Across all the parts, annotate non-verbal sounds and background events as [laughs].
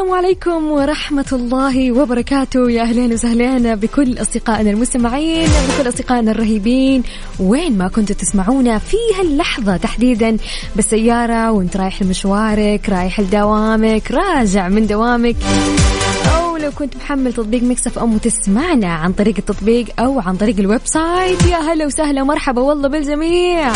السلام عليكم ورحمة الله وبركاته. يا أهلين وسهلين بكل أصدقائنا المستمعين بكل أصدقائنا الرهيبين. وين ما كنتوا تسمعونا في هاللحظة تحديدا بالسيارة وانت رايح لمشوارك رايح لدوامك راجع من دوامك. أو لو كنت محمل تطبيق Mix FM وتسمعنا عن طريق التطبيق أو عن طريق ال website. يا هلا وسهلا مرحبا والله بالجميع.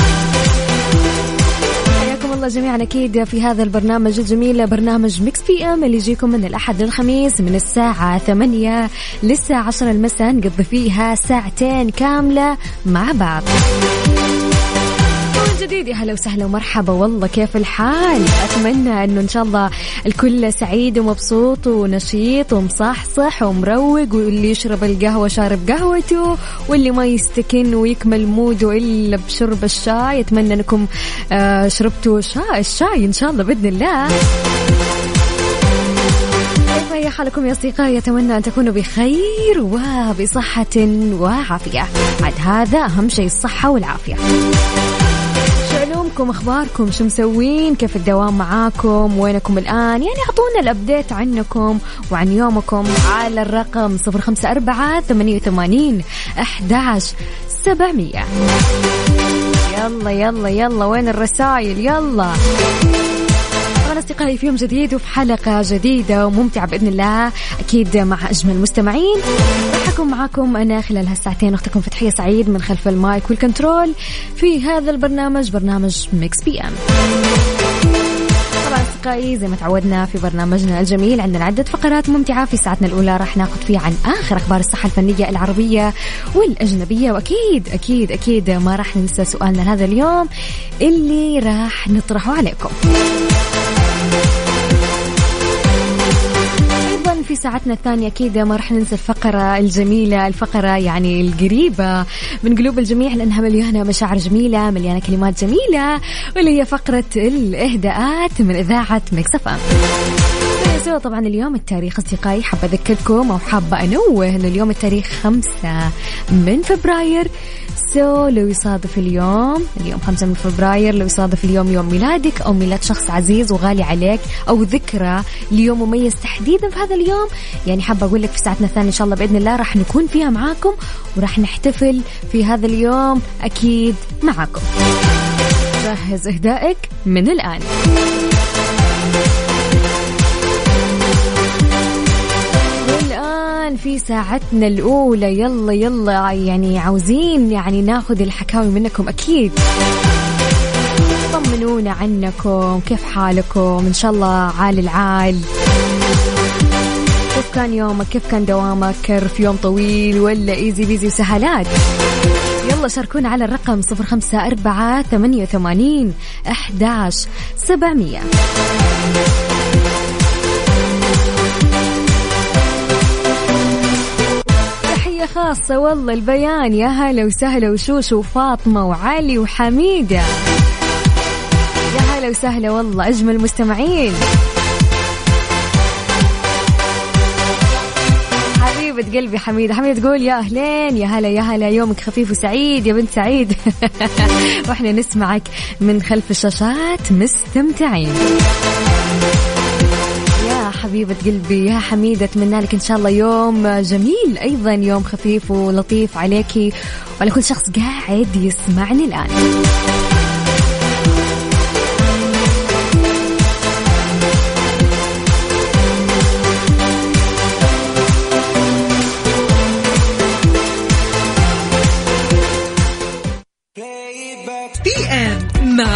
الله جميعا أكيد في هذا البرنامج الجميل برنامج Mix PM اللي يجيكم من الأحد للخميس من الساعة 8 للساعة 10 المساء نقضي فيها ساعتين كاملة مع بعض. جديد. يا هلا وسهلا ومرحبا. والله كيف الحال؟ أتمنى إنه إن شاء الله الكل سعيد ومبسوط ونشيط ومصحصح ومروق واللي يشرب القهوة شارب قهوته واللي ما يستكن ويكمل موده إلا بشرب الشاي. أتمنى إنكم آه شربتوا شاي الشاي إن شاء الله بإذن الله. هي حالكم يا أصدقائي؟ أتمنى أن تكونوا بخير وبصحة وعافية. عاد هذا أهم شيء الصحة والعافية. شو علومكم أخباركم؟ شو مسوين؟ كيف الدوام معاكم؟ وينكم الآن؟ يعني أعطونا الأبديت عنكم وعن يومكم على الرقم صفر خمسة أربعة ثمانية وثمانين أحد سبعمية. يلا يلا يلا وين الرسايل يلا. طبعا اصدقائي في يوم جديد وفي حلقة جديدة وممتعة بإذن الله أكيد مع أجمل مستمعين راح اكون معاكم أنا خلال هالساعتين أختكم فتحية سعيد من خلف المايك والكنترول في هذا البرنامج برنامج Mix PM. طبعا أصدقائي زي ما تعودنا في برنامجنا الجميل عندنا عدة فقرات ممتعة في ساعتنا الأولى راح ناخذ فيها عن آخر أخبار الساحة الفنية العربية والأجنبية. وأكيد أكيد أكيد ما راح ننسى سؤالنا هذا اليوم اللي راح نطرحه عليكم. في ساعتنا الثانية أكيد ما راح ننسى الفقرة الجميلة الفقرة يعني القريبة من قلوب الجميع لأنها مليانة مشاعر جميلة مليانة كلمات جميلة واللي هي فقرة الإهداءات من إذاعة مكس سوا طبعا اليوم التاريخ أصدقائي حابة أذكركم أو حابة أنوه إنه اليوم التاريخ خمسة من فبراير. سو لو يصادف اليوم اليوم خمسة من فبراير لو يصادف اليوم يوم ميلادك أو ميلاد شخص عزيز وغالي عليك أو ذكرى ليوم مميز تحديدا في هذا اليوم. يعني حابة أقول لك في ساعتنا الثانية إن شاء الله بإذن الله راح نكون فيها معاكم وراح نحتفل في هذا اليوم أكيد معاكم. جهز إهدائك من الآن. في ساعتنا الأولى. يلا يلا يعني عاوزين يعني ناخذ الحكاوي منكم أكيد. طمنونا عنكم كيف حالكم؟ إن شاء الله عال العال. كيف كان يومك؟ كيف كان دوامك؟ كرف يوم طويل ولا ايزي بيزي وسهالات؟ يلا شاركونا على الرقم صفر خمسة أربعة ثمانية وثمانين أحداش سبعمية. خاصة. والله البيان. يا هلا وسهلا وشوش وفاطمة وعلي وحميدة. يا هلا وسهلا والله أجمل مستمعين. حبيبة قلبي حميدة. حميدة تقول يا أهلين. يا هلا يا هلا. يومك خفيف وسعيد يا بنت سعيد. [laughs] وإحنا نسمعك من خلف الشاشات. مستمتعين. حبيبة قلبي يا حميدة أتمنى لك إن شاء الله يوم جميل. أيضا يوم خفيف ولطيف عليكي وعلى كل شخص قاعد يسمعني الآن.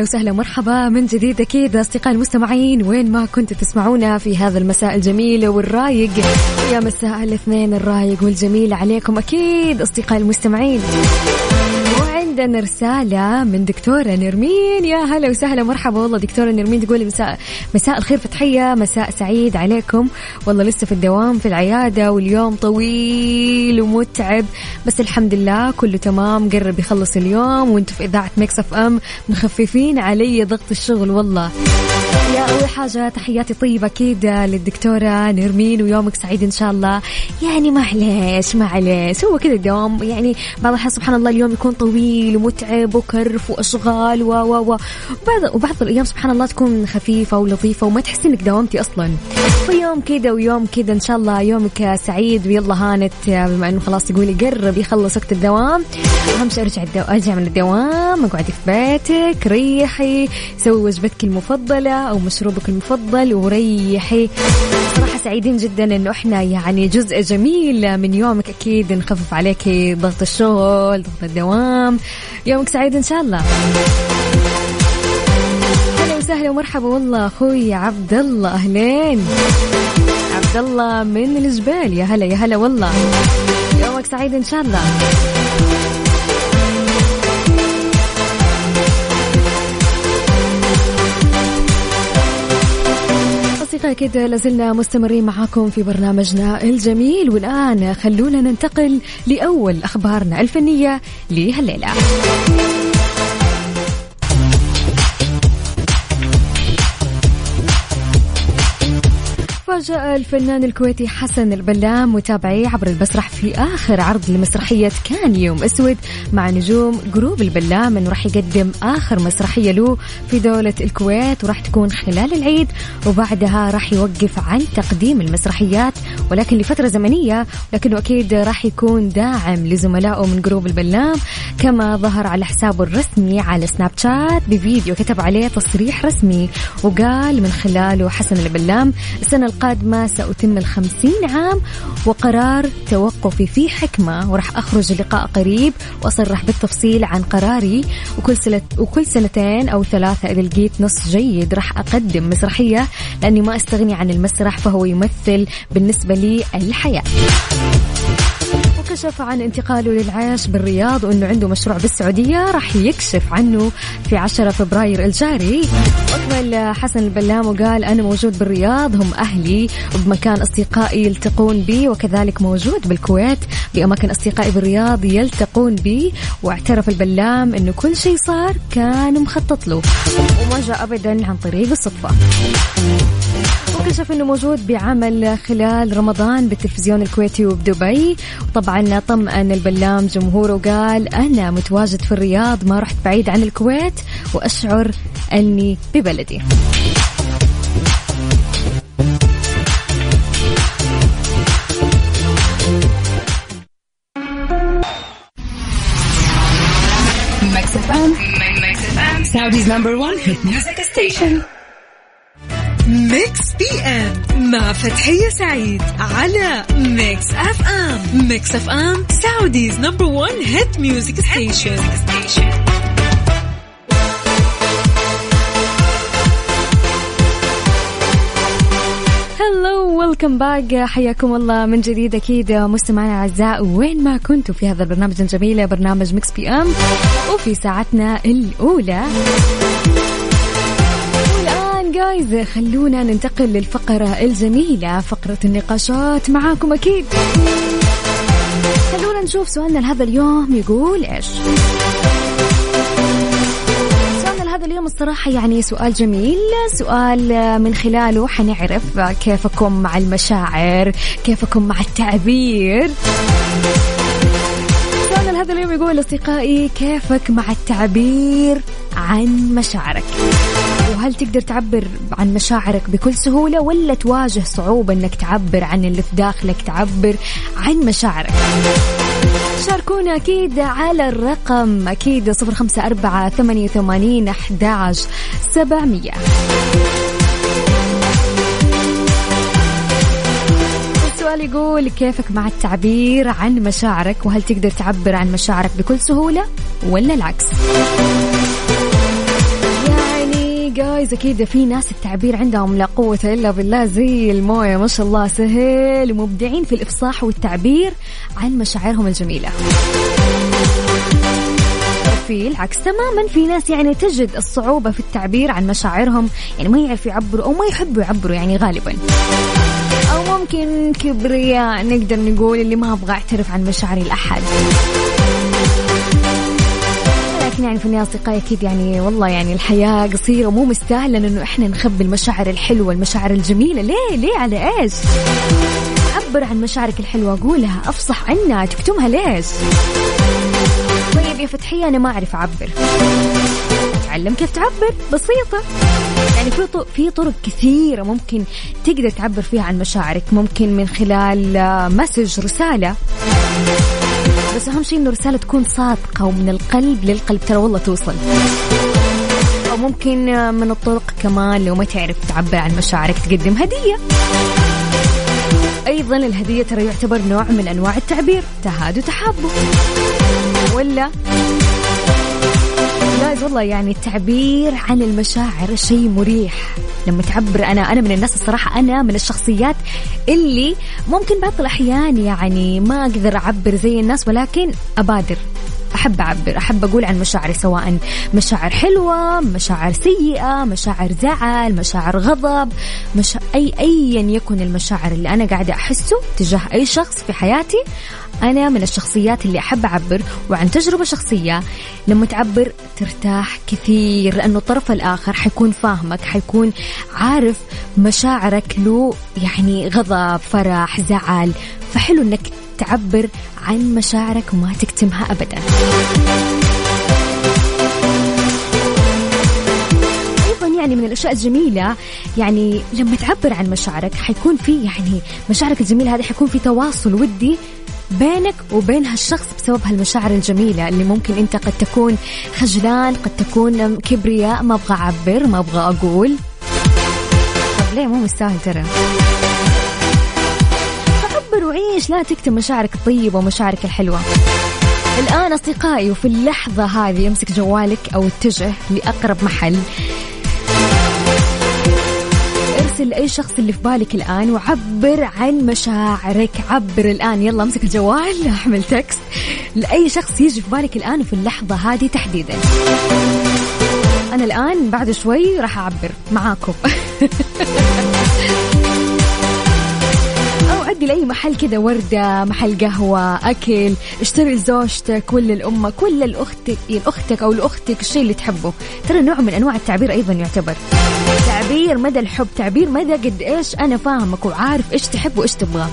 هلا وسهلا مرحبا من جديد أكيد اصدقائي المستمعين وين ما كنتوا تسمعونا في هذا المساء الجميل والرايق. يا مساء الاثنين الرايق والجميل عليكم أكيد اصدقائي المستمعين. عندنا رسالة من دكتورة نرمين. يا هلا وسهلا مرحبا والله. دكتورة نرمين تقول مساء مساء الخير فتحية. مساء سعيد عليكم. والله لسه في الدوام في العيادة واليوم طويل ومتعب. بس الحمد لله كله تمام قرب يخلص اليوم. وأنتم في إذاعة Mix FM مخففين علي ضغط الشغل والله. يا أول حاجة تحياتي طيبة أكيد للدكتورة نرمين ويومك سعيد إن شاء الله. يعني معليش معليش هو كذا الدوام يعني بعض الأحيان سبحان الله اليوم يكون طويل. ومتعب وكرف وأشغال و و و وبعض, وبعض الأيام سبحان الله تكون خفيفة ولطيفة وما تحسي إنك داومتي أصلا. فيوم كذا ويوم كذا إن شاء الله يومك سعيد ويلا هانت بما إنه خلاص تقولي قرب يخلص وقت الدوام. أهم شيء أرجع الدو... أرجع من الدوام اقعدي في بيتك ريحي سوي وجبتك المفضلة أو مشروبك المفضل وريحي. صراحة سعيدين جدا إنه إحنا يعني جزء جميل من يومك أكيد نخفف عليك ضغط الشغل ضغط الدوام. يومك سعيد إن شاء الله. أهلا وسهلا ومرحبا. والله أخوي عبد الله اهلين عبد الله من الجبال. يا هلا يا هلا والله. يومك سعيد إن شاء الله. أصدقائي كده لازلنا مستمرين معاكم في برنامجنا الجميل. والآن خلونا ننتقل لأول أخبارنا الفنية لهالليلة. فاجأ الفنان الكويتي حسن البلام متابعيه عبر المسرح في آخر عرض لمسرحية كان يوم أسود مع نجوم جروب البلام. أنه راح يقدم آخر مسرحية له في دولة الكويت وراح تكون خلال العيد وبعدها راح يوقف عن تقديم المسرحيات ولكن لفترة زمنية لكنه أكيد راح يكون داعم لزملائه من جروب البلام. كما ظهر على حسابه الرسمي على سناب شات بفيديو كتب عليه تصريح رسمي وقال من خلاله حسن البلام السنة القادمة سأتم الخمسين عام وقرار توقفي في حكمة. وراح أخرج لقاء قريب وأصرح بالتفصيل عن قراري. وكل سنة وكل سنتين أو ثلاثة إذا لقيت نص جيد راح أقدم مسرحية لأني ما أستغني عن المسرح فهو يمثل بالنسبة لي الحياة. كشف عن انتقاله للعيش بالرياض وإنه عنده مشروع بالسعودية راح يكشف عنه في 10 فبراير الجاري. واكمل حسن البلام وقال أنا موجود بالرياض هم أهلي وبمكان أصدقائي يلتقون بي وكذلك موجود بالكويت. بأماكن أصدقائي بالرياض يلتقون بي واعترف البلام إنه كل شيء صار كان مخطط له. وما جاء ابدا عن طريق الصدفة. وكشف إنه موجود بعمل خلال رمضان بالتلفزيون الكويتي وبدبي. وطبعا طمأن البلام جمهوره وقال أنا متواجد في الرياض ما رحت بعيد عن الكويت وأشعر أني ببلدي. Saudi's number one hit music station. Mix PM مع فتحية سعيد على ميكس أف أم. ميكس أف أم سعوديز نمبر 1 هيت ميوزك ستيشن Welcome back حياكم الله من جديد أكيد مستمعينا الاعزاء وين ما كنتوا في هذا البرنامج الجميل برنامج Mix PM. وفي ساعتنا الأولى. جايز خلونا ننتقل للفقرة الجميلة فقرة النقاشات معاكم أكيد. خلونا نشوف سؤالنا لهذا اليوم يقول إيش؟ سؤالنا لهذا اليوم الصراحة يعني سؤال جميل. سؤال من خلاله حنعرف كيفكم مع المشاعر كيفكم مع التعبير. سؤالنا لهذا اليوم يقول أصدقائي كيفك مع التعبير عن مشاعرك؟ وهل تقدر تعبر عن مشاعرك بكل سهولة ولا تواجه صعوبة إنك تعبر عن اللي في داخلك؟ تعبر عن مشاعرك. شاركونا أكيد على الرقم أكيد صفر خمسة أربعة ثمانية وثمانين أحد سبعمية. السؤال يقول كيفك مع التعبير عن مشاعرك؟ وهل تقدر تعبر عن مشاعرك بكل سهولة ولا العكس؟ جايز أكيد في ناس التعبير عندهم لا قوة إلا بالله زي المويه ما شاء الله سهل ومبدعين في الإفصاح والتعبير عن مشاعرهم الجميلة. في العكس تماما في ناس يعني تجد الصعوبة في التعبير عن مشاعرهم يعني ما يعرف يعبروا أو ما يحبوا يعبروا يعني غالبا. أو ممكن كبرياء نقدر نقول اللي ما أبغى أعترف عن مشاعري لأحد. لكن يعني في النهاية أصدقائي أكيد يعني والله يعني الحياة قصيرة ومو مستاهلة إنه إحنا نخبي المشاعر الحلوة المشاعر الجميلة. ليه؟ ليه؟ على إيش؟ عبر عن مشاعرك الحلوة قولها أفصح عنها تكتمها ليش؟ طيب يا فتحية أنا ما أعرف أعبر. تعلم كيف تعبر؟ بسيطة. يعني في في طرق كثيرة ممكن تقدر تعبر فيها عن مشاعرك. ممكن من خلال مسج رسالة. بس أهم شيء إنه الرسالة تكون صادقة ومن القلب للقلب. ترى والله توصل. أو ممكن من الطرق كمان لو ما تعرف تعبر عن مشاعرك تقدم هدية. أيضا الهدية ترى يعتبر نوع من أنواع التعبير تهادوا تحابوا ولا جايز والله يعني التعبير عن المشاعر شيء مريح. لما تعبر أنا أنا من الناس الصراحة أنا من الشخصيات اللي ممكن بعض الأحيان يعني ما أقدر أعبر زي الناس ولكن أبادر. أحب أعبر أحب أقول عن مشاعري سواء مشاعر حلوة مشاعر سيئة مشاعر زعل مشاعر غضب مشا... أي ايا يكن المشاعر اللي أنا قاعدة أحسه تجاه أي شخص في حياتي أنا من الشخصيات اللي أحب أعبر وعن تجربة شخصية. لما تعبر ترتاح كثير لأنه الطرف الآخر حيكون فاهمك حيكون عارف مشاعرك له يعني غضب فرح زعل. فحلو أنك تعبر عن مشاعرك وما تكتمها أبدا. يعني من الأشياء الجميلة يعني لما تعبر عن مشاعرك حيكون في يعني مشاعرك الجميلة هذه حيكون في تواصل ودي بينك وبين هالشخص بسبب هالمشاعر الجميلة اللي ممكن أنت قد تكون خجلان قد تكون كبرياء ما أبغى أعبر ما أبغى أقول. طب ليه؟ مو مستاهل ترى. وعيش لا تكتم مشاعرك الطيبة ومشاعرك الحلوة. الآن أصدقائي وفي اللحظة هذه امسك جوالك أو اتجه لأقرب محل. ارسل لأي شخص اللي في بالك الآن وعبر عن مشاعرك. عبر الآن. يلا امسك الجوال احمل تكست. لأي شخص يجي في بالك الآن في اللحظة هذه تحديدا. أنا الآن بعد شوي راح أعبر معاكم. [laughs] أو عدي لأي محل كذا وردة محل قهوة أكل؟ اشتري لزوجتك ولا لأمك ولا لأختك لأختك أو لأختك الشيء اللي تحبه. ترى نوع من أنواع التعبير أيضا يعتبر. تعبير مدى الحب تعبير مدى قد إيش أنا فاهمك وعارف إيش تحب وإيش تبغى.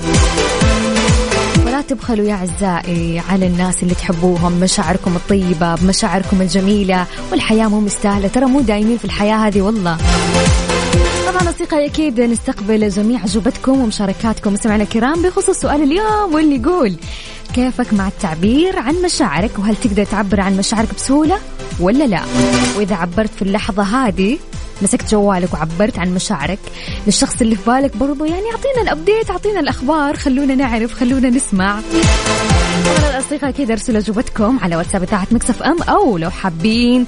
ولا تبخلوا يا أعزائي على الناس اللي تحبوهم مشاعركم الطيبة بمشاعركم الجميلة والحياة مو مستاهلة. ترى مو دايمين في الحياة هذه والله. طبعا أصدقائي أكيد نستقبل جميع أجوبتكم ومشاركاتكم. مستمعينا الكرام بخصوص سؤال اليوم واللي يقول كيفك مع التعبير عن مشاعرك؟ وهل تقدر تعبر عن مشاعرك بسهولة ولا لا؟ وإذا عبرت في اللحظة هذه مسكت جوالك وعبرت عن مشاعرك للشخص اللي في بالك برضو يعني أعطينا ال update أعطينا الأخبار خلونا نعرف خلونا نسمع. طبعا الأصدقاء كذا أرسلوا أجوبتكم على واتساب اذاعه Mix FM أو لو حابين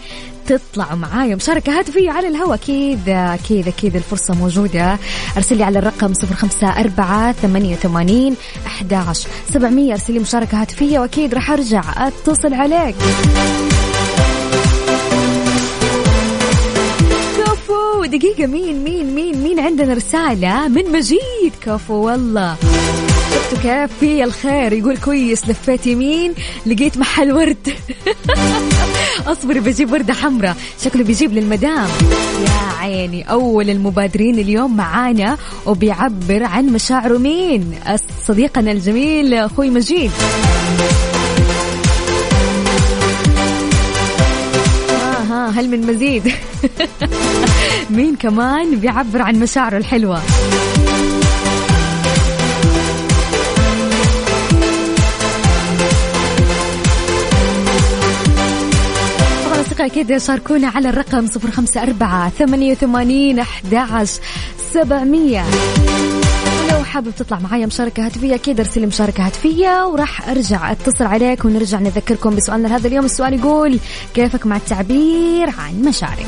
تطلعوا معايا. مشاركة هاتفية على الهواء أكيد أكيد أكيد الفرصة موجودة. أرسل لي على الرقم صفر خمسة أربعة ثمانية وثمانين أحد سبعمية. أرسل لي مشاركة هاتفية وأكيد راح أرجع أتصل عليك. كفو دقيقة مين مين مين مين عندنا رسالة من مجيد؟ كفو والله. شفتوا كيف في الخير. يقول كويس لفيت يمين لقيت محل ورد. [laughs] اصبري بجيب وردة حمراء. شكله بيجيب للمدام. يا عيني أول المبادرين اليوم معانا وبيعبر عن مشاعره مين؟ صديقنا الجميل أخوي مجيد. ها هل من مزيد؟ [laughs] مين كمان بيعبر عن مشاعره الحلوة؟ أصدقائي كذا شاركونا على الرقم صفر خمسة أربعة ثمانية وثمانين أحد سبعمية. لو حابب تطلع معايا مشاركة هاتفية أكيد أرسل مشاركة هاتفية وراح أرجع أتصل عليك ونرجع نذكركم بسؤالنا لهذا اليوم. السؤال يقول كيفك مع التعبير عن مشاعرك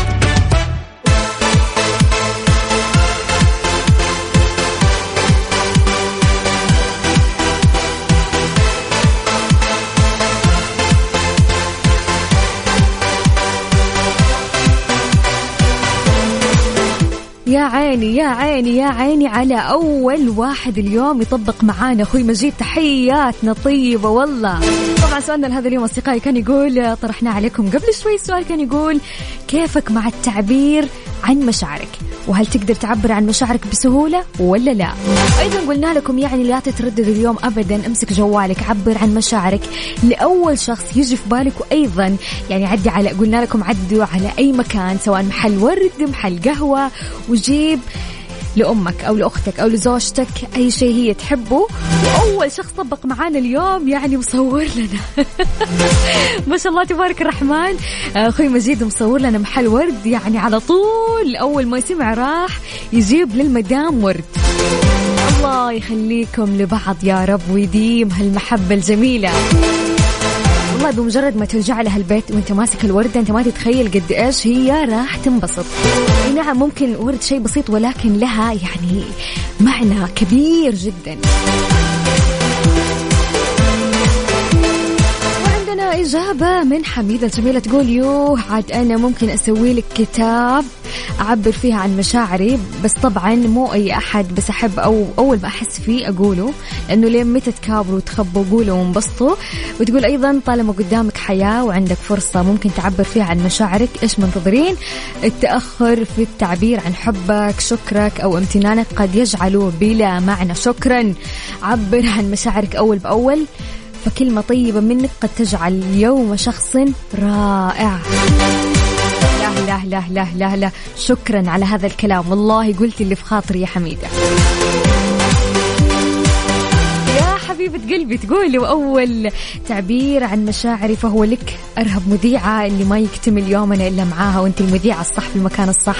يا عيني يا عيني يا عيني على أول واحد اليوم يطبق معانا. أخوي مجيد تحياتنا طيبة والله. طبعا سؤالنا لهذا اليوم أصدقائي كان يقول طرحنا عليكم قبل شوي السؤال كان يقول كيفك مع التعبير عن مشاعرك؟ وهل تقدر تعبر عن مشاعرك بسهولة ولا لا؟ أيضا قلنا لكم يعني لا تتردد اليوم أبدا أمسك جوالك عبر عن مشاعرك لأول شخص يجي في بالك. وأيضا يعني عدي على قلنا لكم عدوا على أي مكان سواء محل ورد محل قهوة وجيب لأمك أو لأختك أو لزوجتك أي شيء هي تحبه. وأول شخص طبق معانا اليوم يعني مصور لنا. [laughs] ما شاء الله تبارك الرحمن. أخوي مجيد مصور لنا محل ورد. يعني على طول أول ما يسمع راح يجيب للمدام ورد. الله يخليكم لبعض يا رب ويديم هالمحبة الجميلة. والله بمجرد ما ترجع لها البيت وانت ماسك الوردة انت ما تتخيل قد إيش هي راح تنبسط. نعم ممكن ورد شيء بسيط ولكن لها يعني معنى كبير جدا. إجابة من حميدة الجميلة تقول يوه عاد أنا ممكن أسوي لك كتاب أعبر فيها عن مشاعري بس طبعا مو أي أحد بس أحب أو أول ما أحس فيه أقوله لأنه لين متى تكابروا وتخبوا قولوا وانبسطوا؟ وتقول أيضا طالما قدامك حياة وعندك فرصة ممكن تعبر فيها عن مشاعرك إيش منتظرين؟ التأخر في التعبير عن حبك شكرك أو امتنانك قد يجعله بلا معنى. شكرا. عبر عن مشاعرك أول بأول. فكلمة طيبة منك قد تجعل يوم شخص رائع. لا لا لا لا لا شكرا على هذا الكلام. والله قلت اللي في خاطري يا حميدة. يا حبيبة قلبي تقولي وأول تعبير عن مشاعري فهو لك. أرهب مذيعة اللي ما يكتمل يومنا إلا معاها وأنت المذيعة الصح في المكان الصح.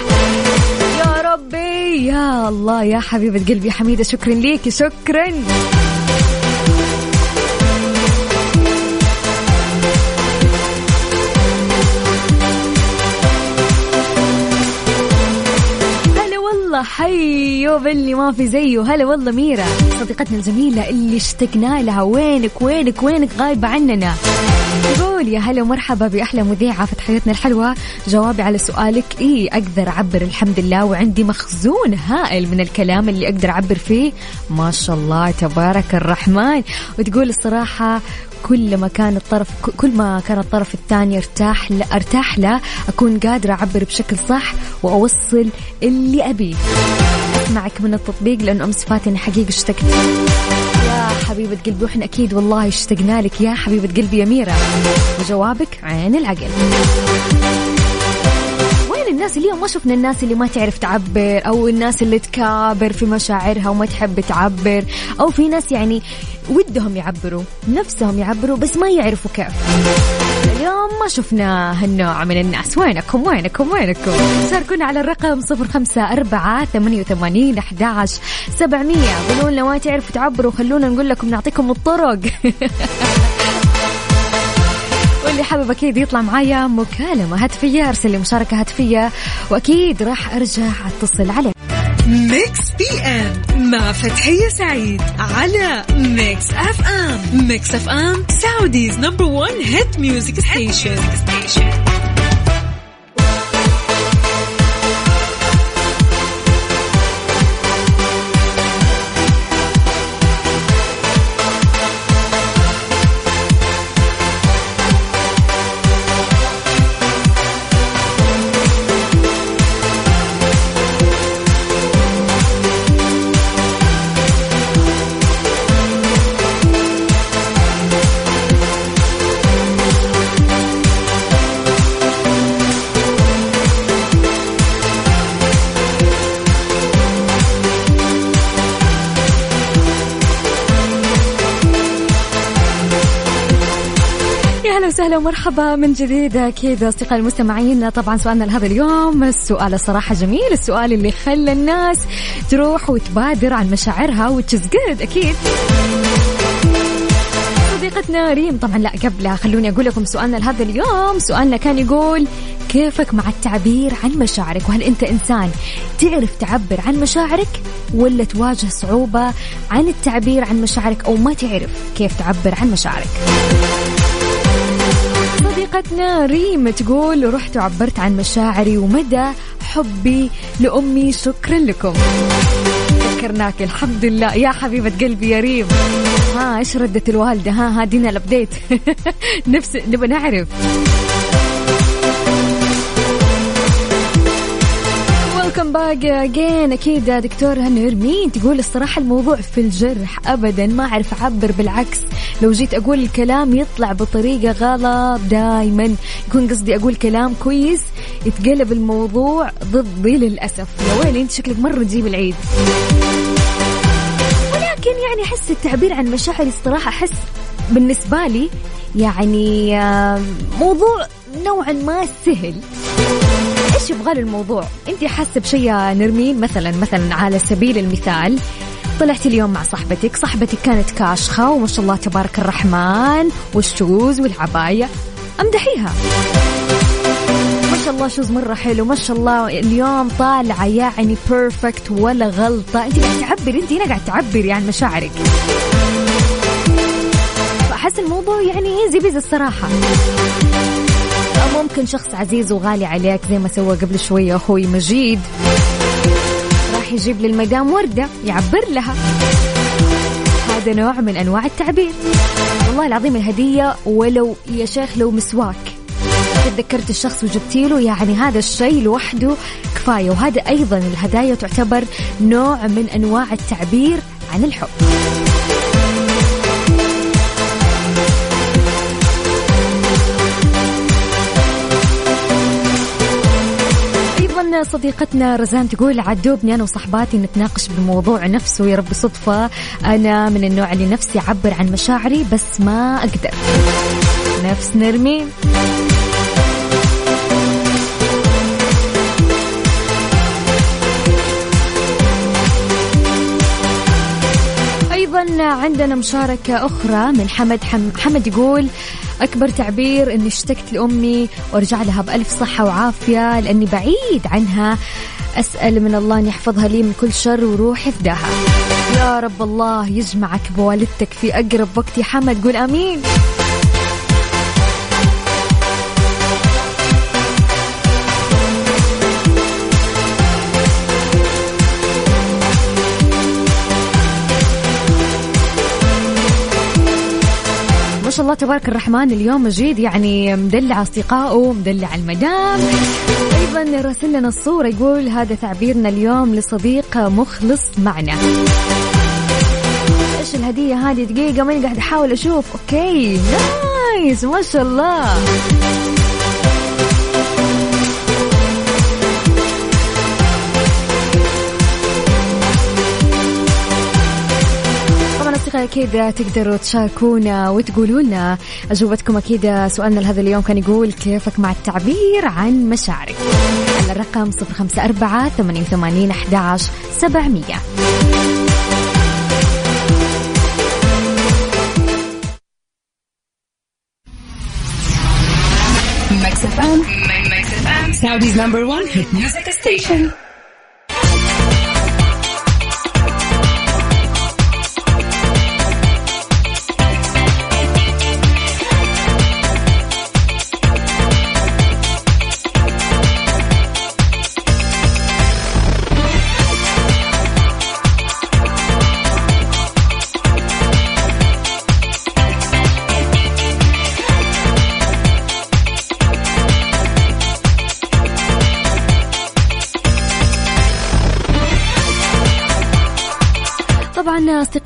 يا ربي يا الله يا حبيبة قلبي حميدة شكرا ليكي شكرا. حيو باللي ما في زيه. هلا والله ميرا. صديقتنا الجميلة اللي اشتقنا لها. وينك وينك وينك غايبة عننا؟ تقول يا هلا ومرحبا بأحلى مذيعة في تحياتنا الحلوة. جوابي على سؤالك. إيه أقدر أعبر الحمد لله. وعندي مخزون هائل من الكلام اللي أقدر أعبر فيه. ما شاء الله تبارك الرحمن. وتقول الصراحة كل ما كان الطرف كل ما كان الطرف الثاني ارتاح. ارتاح له أكون قادرة أعبر بشكل صح وأوصل اللي أبيه. أسمعك من التطبيق لأنه أمس فاتني حقيقة اشتقت. يا حبيبة قلبي وإحنا أكيد والله اشتقنا لك. يا حبيبة قلبي يا ميرا. وجوابك عين العقل. الناس اليوم ما شفنا الناس اللي ما تعرف تعبر أو الناس اللي تكابر في مشاعرها وما تحب تعبر أو في ناس يعني ودهم يعبروا نفسهم يعبروا بس ما يعرفوا كيف. اليوم ما شفنا هالنوع من الناس. وينكم؟ وينكم؟ وينكم؟ شاركونا على الرقم صفر خمسة أربعة ثمانية وثمانين أحداش سبعمية. قولوا لنا ما تعرفوا تعبروا خلونا نقول لكم نعطيكم الطرق. [laughs] واللي حابب أكيد يطلع معايا مكالمة هاتفية أرسل لي مشاركة هاتفية وأكيد راح أرجع أتصل عليك. ميكس بي إم مع فتحية سعيد على Mix FM. Mix FM Saudi's number 1 hit music station. وسهلا ومرحبا من جديد أكيد أصدقائي المستمعين. طبعا سؤالنا لهذا اليوم السؤال الصراحه جميل السؤال اللي خلى الناس تروح وتبادر عن مشاعرها وتشز جود أكيد. صديقتنا ريم طبعا لا قبلها خلوني أقول لكم سؤالنا لهذا اليوم. سؤالنا كان يقول كيفك مع التعبير عن مشاعرك؟ وهل أنت إنسان تعرف تعبر عن مشاعرك ولا تواجه صعوبة عن التعبير عن مشاعرك أو ما تعرف كيف تعبر عن مشاعرك؟ صديقتنا ريم تقول رحت وعبرت عن مشاعري ومدى حبي لأمي شكرا لكم. ذكرناك الحمد لله. يا حبيبة قلبي يا ريم. ها إيش ردة الوالدة؟ ها هاتينا ال update [laughs] نفس نبغى نعرف. Welcome back again أكيد دكتور نرمين تقول الصراحة الموضوع في الجرح؟ ابدا ما أعرف أعبر بالعكس. لو جيت أقول الكلام يطلع بطريقة غلط دائما يكون قصدي أقول كلام كويس يتقلب الموضوع ضدي للأسف. يا ويلي أنت شكلك مرة تجيب العيد. ولكن يعني أحس التعبير عن مشاعري الصراحة أحس بالنسبة لي يعني آه، موضوع نوعا ما سهل. إيش يبغى الموضوع؟ أنت حاسة بشيء يا نرمين مثلا مثلا على سبيل المثال طلعت اليوم مع صاحبتك صاحبتك كانت كاشخة وما شاء الله تبارك الرحمن وال shoes والعباية. أمدحيها. ما شاء الله shoes مرة حلو ما شاء الله اليوم طالعة يعني perfect ولا غلطة. أنت قاعد تعبر أنت هنا قاعد تعبري عن مشاعرك. فأحس الموضوع يعني easy peasy الصراحة ممكن شخص عزيز وغالي عليك زي ما سوى قبل شوية أخوي مجيد. راح يجيب للمدام وردة يعبر لها. هذا نوع من أنواع التعبير. والله العظيم الهدية ولو يا شيخ لو مسواك. تذكرت الشخص وجبتي له يعني هذا الشيء لوحده كفاية. وهذا أيضا الهدايا تعتبر نوع من أنواع التعبير عن الحب. صديقتنا رزان تقول عدوبني أنا وصحباتي نتناقش بالموضوع نفسه يا رب صدفه أنا من النوع اللي نفسي أعبر عن مشاعري بس ما أقدر. نفس نرمين عندنا مشاركة أخرى من حمد حمد يقول أكبر تعبير أني اشتكت لأمي وأرجع لها بألف صحة وعافية لأني بعيد عنها. أسأل من الله أن يحفظها لي من كل شر وروح يفداها. يا رب الله يجمعك بوالدتك في أقرب وقت. يا حمد قول آمين. شاء الله تبارك الرحمن اليوم مجيد يعني مدلع أصدقائه مدلع المدام. أيضا راسل لنا الصورة يقول هذا تعبيرنا اليوم لصديق مخلص معنا. إيش الهدية هذه؟ دقيقة ماني قاعد أحاول أشوف. okay nice ما شاء الله. أكيد تقدروا تشاركونا وتقولوا لنا أجوبتكم أكيد سؤالنا لهذا اليوم كان يقول كيفك مع التعبير عن مشاعرك؟ على الرقم صفر خمسة أربعة ثمانية وثمانين أحداش سبعمية. Saudi's number one hit music station.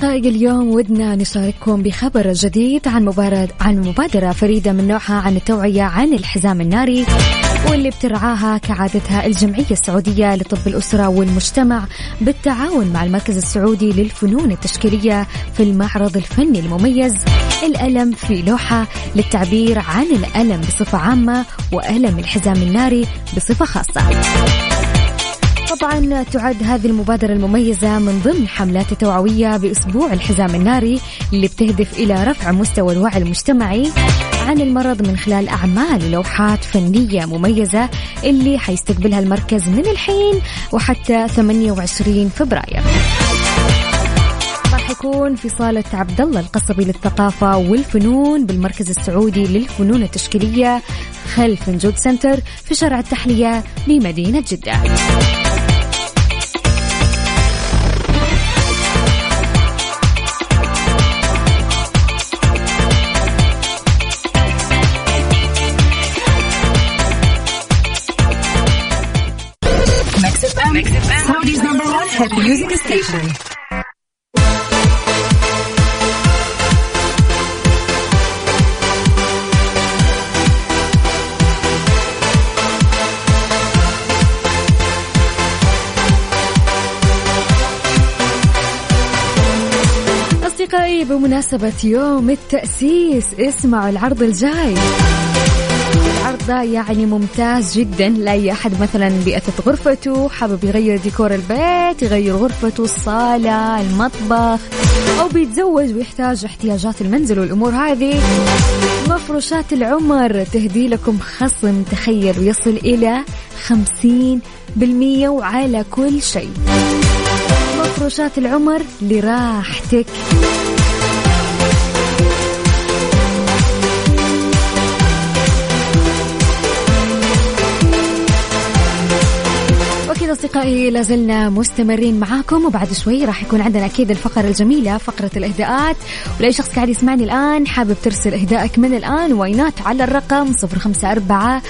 أصدقائي اليوم ودنا نشارككم بخبر جديد عن مبادرة عن مبادرة فريدة من نوعها عن التوعية عن الحزام الناري واللي بترعاها كعادتها الجمعية السعودية لطب الأسرة والمجتمع بالتعاون مع المركز السعودي للفنون التشكيلية في المعرض الفني المميز الألم في لوحة للتعبير عن الألم بصفة عامة وألم الحزام الناري بصفة خاصة. طبعا تعد هذه المبادرة المميزة من ضمن حملات التوعوية بأسبوع الحزام الناري اللي بتهدف إلى رفع مستوى الوعي المجتمعي عن المرض من خلال أعمال ولوحات فنية مميزة اللي حيستقبلها المركز من الحين وحتى 28 فبراير راح يكون في صالة عبد الله القصبي للثقافة والفنون بالمركز السعودي للفنون التشكيلية خلف نجود سنتر في شارع التحلية بمدينة جدة. Station. أصدقائي بمناسبة يوم التأسيس اسمعوا العرض الجاي ده يعني ممتاز جدا. لأي أحد مثلا بيأثث غرفته حابب يغير ديكور البيت يغير غرفته الصالة المطبخ أو بيتزوج ويحتاج احتياجات المنزل والأمور هذه. مفروشات العمر تهدي لكم خصم تخيل إلى خمسين بالمية وعلى كل شيء. مفروشات العمر لراحتك. أصدقائي لازلنا مستمرين معاكم. وبعد شوي راح يكون عندنا أكيد الفقرة الجميلة فقرة الإهداءات. ولأي شخص قاعد يسمعني الآن حابب ترسل إهدائك من الآن واينات على الرقم 054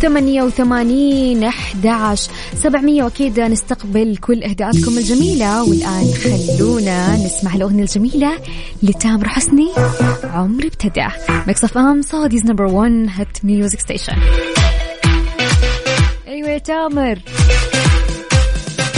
88 11 700 وأكيد نستقبل كل إهداءاتكم الجميلة. والآن خلونا نسمع الأغنية الجميلة لتامر حسني عمري ابتدى Mix FM Saudi's number 1 hit music station يا تامر.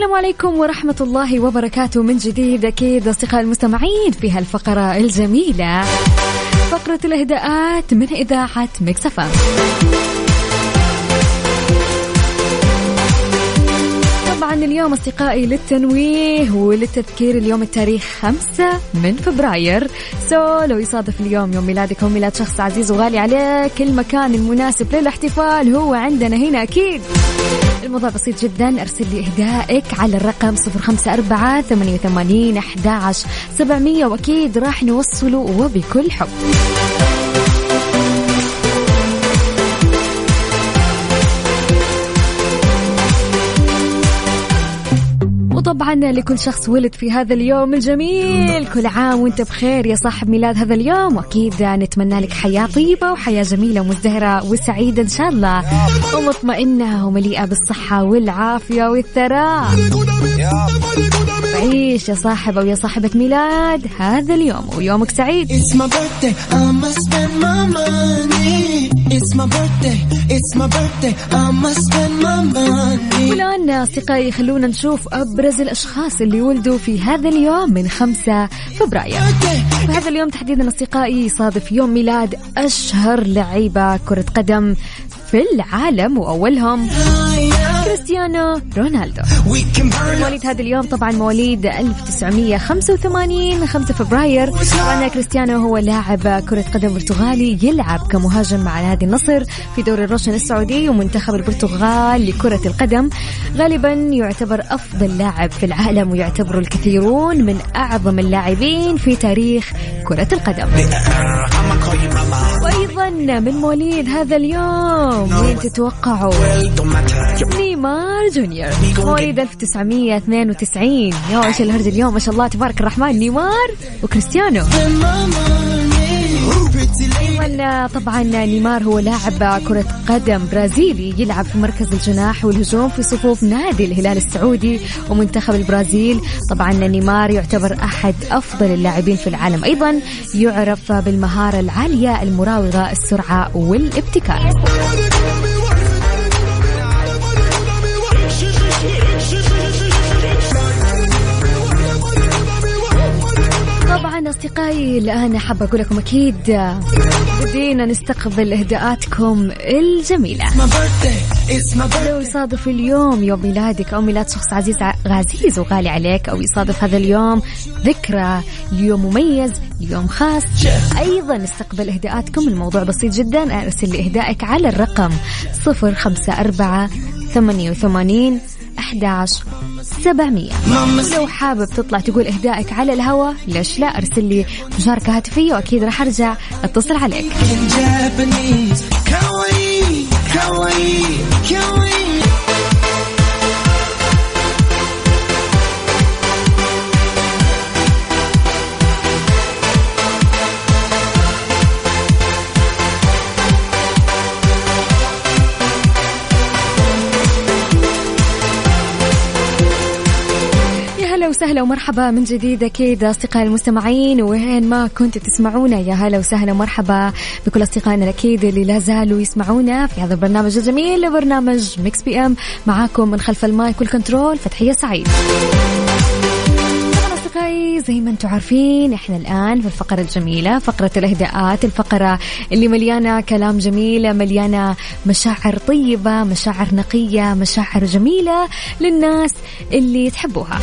السلام عليكم ورحمة الله وبركاته. من جديد أكيد أصدقاء المستمعين في هالفقرة الجميلة. فقرة الإهداءات من إذاعة مكسفة. طبعا اليوم أصدقائي للتنويه وللتذكير اليوم التاريخ 5 من فبراير. سو لو يصادف اليوم يوم ميلادك أو ميلاد شخص عزيز وغالي عليك المكان المناسب للاحتفال هو عندنا هنا أكيد. الموضوع بسيط جدا. أرسل لي إهدائك على الرقم 054 88 11 700 وأكيد راح نوصله وبكل حب. وطبعا لكل شخص ولد في هذا اليوم الجميل. كل عام وانت بخير يا صاحب ميلاد هذا اليوم. وأكيد نتمنى لك حياة طيبة وحياة جميلة ومزدهرة وسعيدة إن شاء الله. ومطمئنة ومليئة بالصحة والعافية والثراء. عيش يا صاحب أو يا صاحبة ميلاد هذا اليوم ويومك سعيد. Money. والآن أصدقائي خلونا نشوف أبرز الأشخاص اللي ولدوا في هذا اليوم من 5 فبراير. في هذا اليوم تحديدا أصدقائي يصادف يوم ميلاد أشهر لعيبة كرة قدم في العالم وأولهم. كريستيانو رونالدو. مواليد هذا اليوم طبعا مواليد 1985 5 فبراير. طبعا كريستيانو هو لاعب كرة قدم برتغالي يلعب كمهاجم مع نادي النصر في دوري الروشن السعودي ومنتخب البرتغال لكرة القدم. غالبا يعتبر أفضل لاعب في العالم ويعتبر الكثيرون من أعظم اللاعبين في تاريخ كرة القدم. وأيضا من مواليد هذا اليوم مين تتوقعوا؟ نيمار جونيور. مواليد 1992 يا إيش الهرج اليوم؟ ما شاء الله تبارك الرحمن. نيمار وكريستيانو. طبعا طبعا نيمار هو لاعب كرة قدم برازيلي يلعب في مركز الجناح والهجوم في صفوف نادي الهلال السعودي ومنتخب البرازيل. طبعا نيمار يعتبر أحد أفضل اللاعبين في العالم. أيضا يعرف بالمهارة العالية المراوغة السرعة والابتكار. طبعا أصدقائي الآن حابه أقول لكم أكيد بدينا نستقبل my birthday. لو يصادف اليوم يوم ميلادك أو ميلاد شخص عزيز عزيز وغالي عليك أو يصادف هذا اليوم ذكرى ليوم مميز ليوم خاص أيضا استقبل إهداءاتكم. الموضوع بسيط جدا أرسل لي اهدائك على الرقم 054 88 11 700 ولو حابب تطلع تقول إهدائك على الهواء ليش لا؟ أرسل لي مشاركة هاتفية وأكيد راح أرجع أتصل عليك. وسهلا ومرحبا من جديد أكيد أصدقائي المستمعين وين ما كنتوا تسمعونا يا هلا وسهلا ومرحبا بكل أصدقائنا الأكيد اللي لا زالوا يسمعونا في هذا البرنامج الجميل برنامج Mix PM. معاكم من خلف ال mic وال control فتحية سعيد. أصدقائي زي ما أنتم عارفين إحنا الآن في الفقرة الجميلة فقرة الإهداءات الفقرة اللي مليانة كلام جميل مليانة مشاعر طيبة مشاعر نقية مشاعر جميلة للناس اللي تحبوها.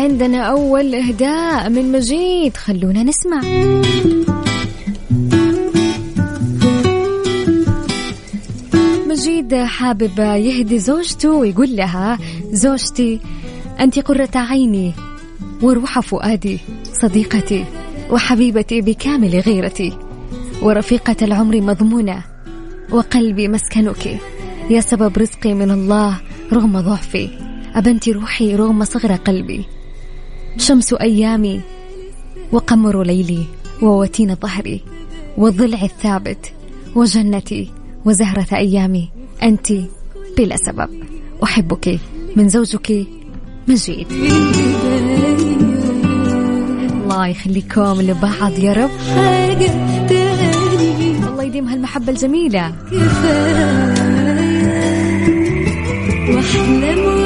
عندنا أول إهداء من مجيد. خلونا نسمع. مجيد حابب يهدي زوجته ويقول لها زوجتي أنت قرة عيني وروح فؤادي صديقتي وحبيبتي بكامل غيرتي ورفيقة العمر مضمونة وقلبي مسكنك. يا سبب رزقي من الله رغم ضعفي. أبنت روحي رغم صغر قلبي. شمس أيامي وقمر ليلي ووتين ظهري والضلع الثابت وجنتي وزهرة أيامي. أنت بلا سبب. أحبك من زوجك مجيد الله يخليكم لبعض يا رب. الله يديم هالمحبة الجميلة. واحلم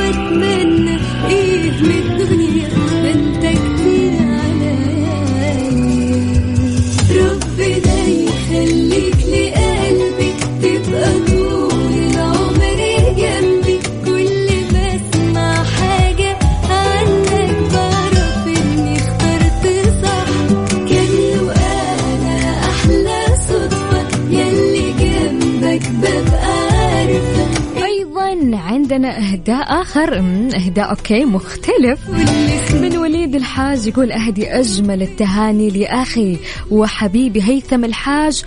إهداء آخر أمم، إهداء أوكي مختلف. من وليد الحاج يقول أهدي أجمل التهاني لأخي وحبيبي هيثم الحاج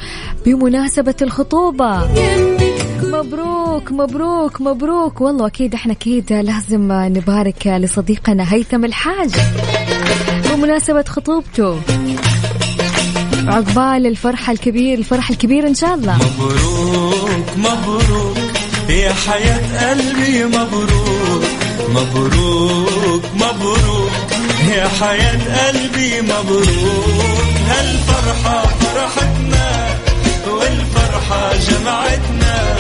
بمناسبة الخطوبة. مبروك مبروك مبروك. والله أكيد إحنا أكيد لازم نبارك لصديقنا هيثم الحاج بمناسبة خطوبته. عقبال الفرحة الكبير الفرحة الكبيرة إن شاء الله. مبروك مبروك. يا حياة قلبي مبروك مبروك مبروك. يا حياة قلبي مبروك. هالفرحة فرحتنا والفرحة جمعتنا.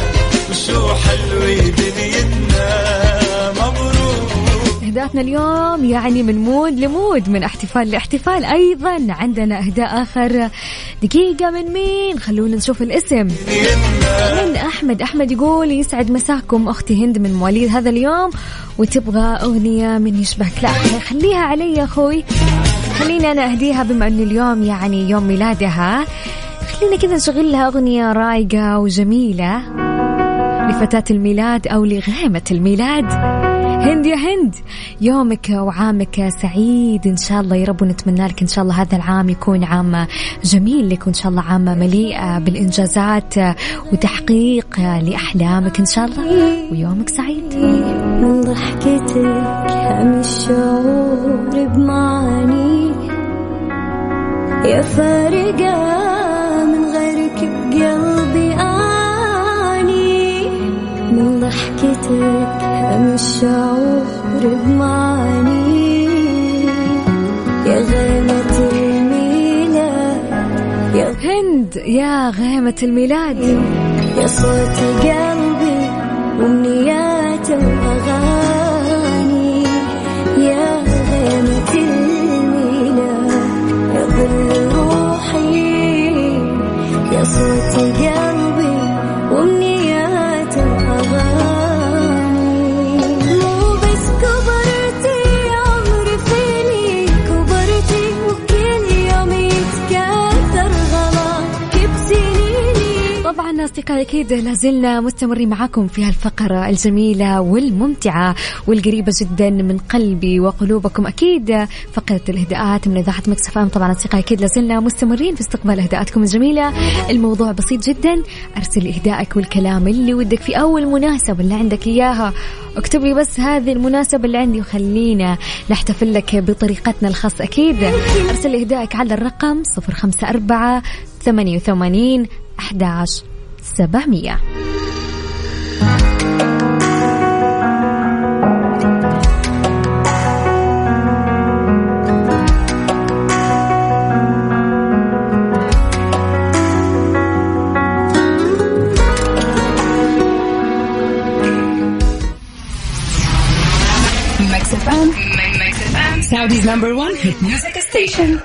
وشو حلوة دنيتنا. اهداءاتنا اليوم يعني من مود لمود من احتفال لاحتفال أيضا. عندنا أهداء آخر. دقيقة من مين؟ خلونا نشوف الاسم. من أحمد. أحمد يقول يسعد مساكم أختي هند من مواليد هذا اليوم وتبغى أغنية من يشبهك. لا خليها علي يا أخوي. خليني أنا أهديها بما انه اليوم يعني يوم ميلادها. خلينا كذا نشغل لها أغنية رايقة وجميلة لفتاة الميلاد أو لغيمة الميلاد. هند يا هند. يومك وعامك سعيد. إن شاء الله يا رب ونتمنى لك إن شاء الله هذا العام يكون عام جميل لك وإن شاء الله عام مليء بالإنجازات وتحقيق لأحلامك. إن شاء الله ويومك سعيد. من ضحكتك هم الشعور بمعاني. يا فارقة من غيرك بقلبي أعاني. من ضحكتك بمعاني يا غيمة الميلاد. يا هند يا غيمة الميلاد. يا صوت قلبي وأمنياته. أصدقائي أكيد لازلنا مستمرين معاكم في هالفقرة الجميلة والممتعة والقريبة جدا من قلبي وقلوبكم. أكيد فقرة الإهداءات من إذاعة مكس إم. طبعا أصدقائي أكيد لازلنا مستمرين في استقبال إهداءاتكم الجميلة. الموضوع بسيط جدا. أرسل إهدائك والكلام اللي ودك في أول مناسبة اللي عندك إياها. اكتب لي بس هذه المناسبة اللي عندي وخلينا نحتفل لك بطريقتنا الخاصة. أكيد أرسل إهدائك على الرقم 054 88 11 700 Mix FM. Mix FM. Saudi's number one hit music station.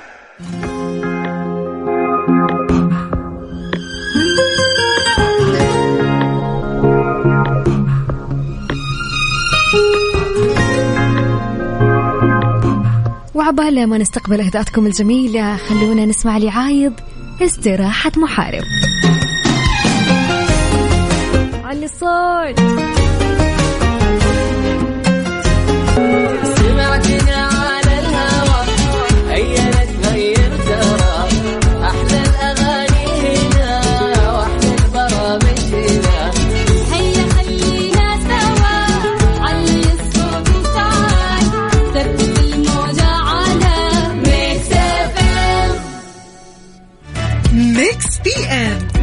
وعبال ما نستقبل اهداءاتكم الجميلة. خلونا نسمع لعايض استراحة محارب. علي الصوت.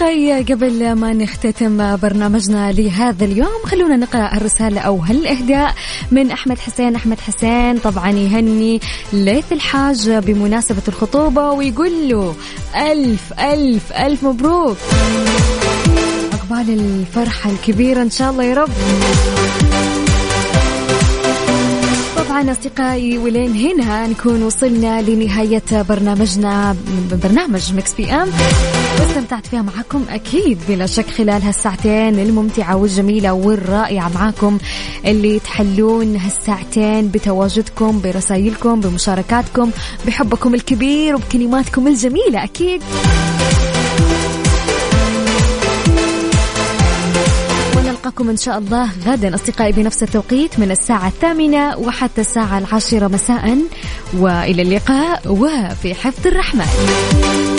أصدقائي قبل ما نختتم برنامجنا لهذا اليوم. خلونا نقرأ الرسالة أو هالإهداء من أحمد حسين. أحمد حسين طبعا يهني ليث الحاج بمناسبة الخطوبة ويقول له ألف ألف ألف مبروك. عقبال الفرحة الكبيرة إن شاء الله يا رب. طبعا أصدقائي ولين هنا نكون وصلنا لنهاية برنامجنا برنامج Mix PM واستمتعت فيها معكم أكيد بلا شك خلال هالساعتين الممتعة والجميلة والرائعة معاكم اللي تحلون هالساعتين بتواجدكم برسائلكم بمشاركاتكم بحبكم الكبير وبكلماتكم الجميلة أكيد. ونلقاكم إن شاء الله غدا. أصدقائي بنفس التوقيت من الساعة الثامنة وحتى الساعة العاشرة مساء. وإلى اللقاء وفي حفظ الرحمن.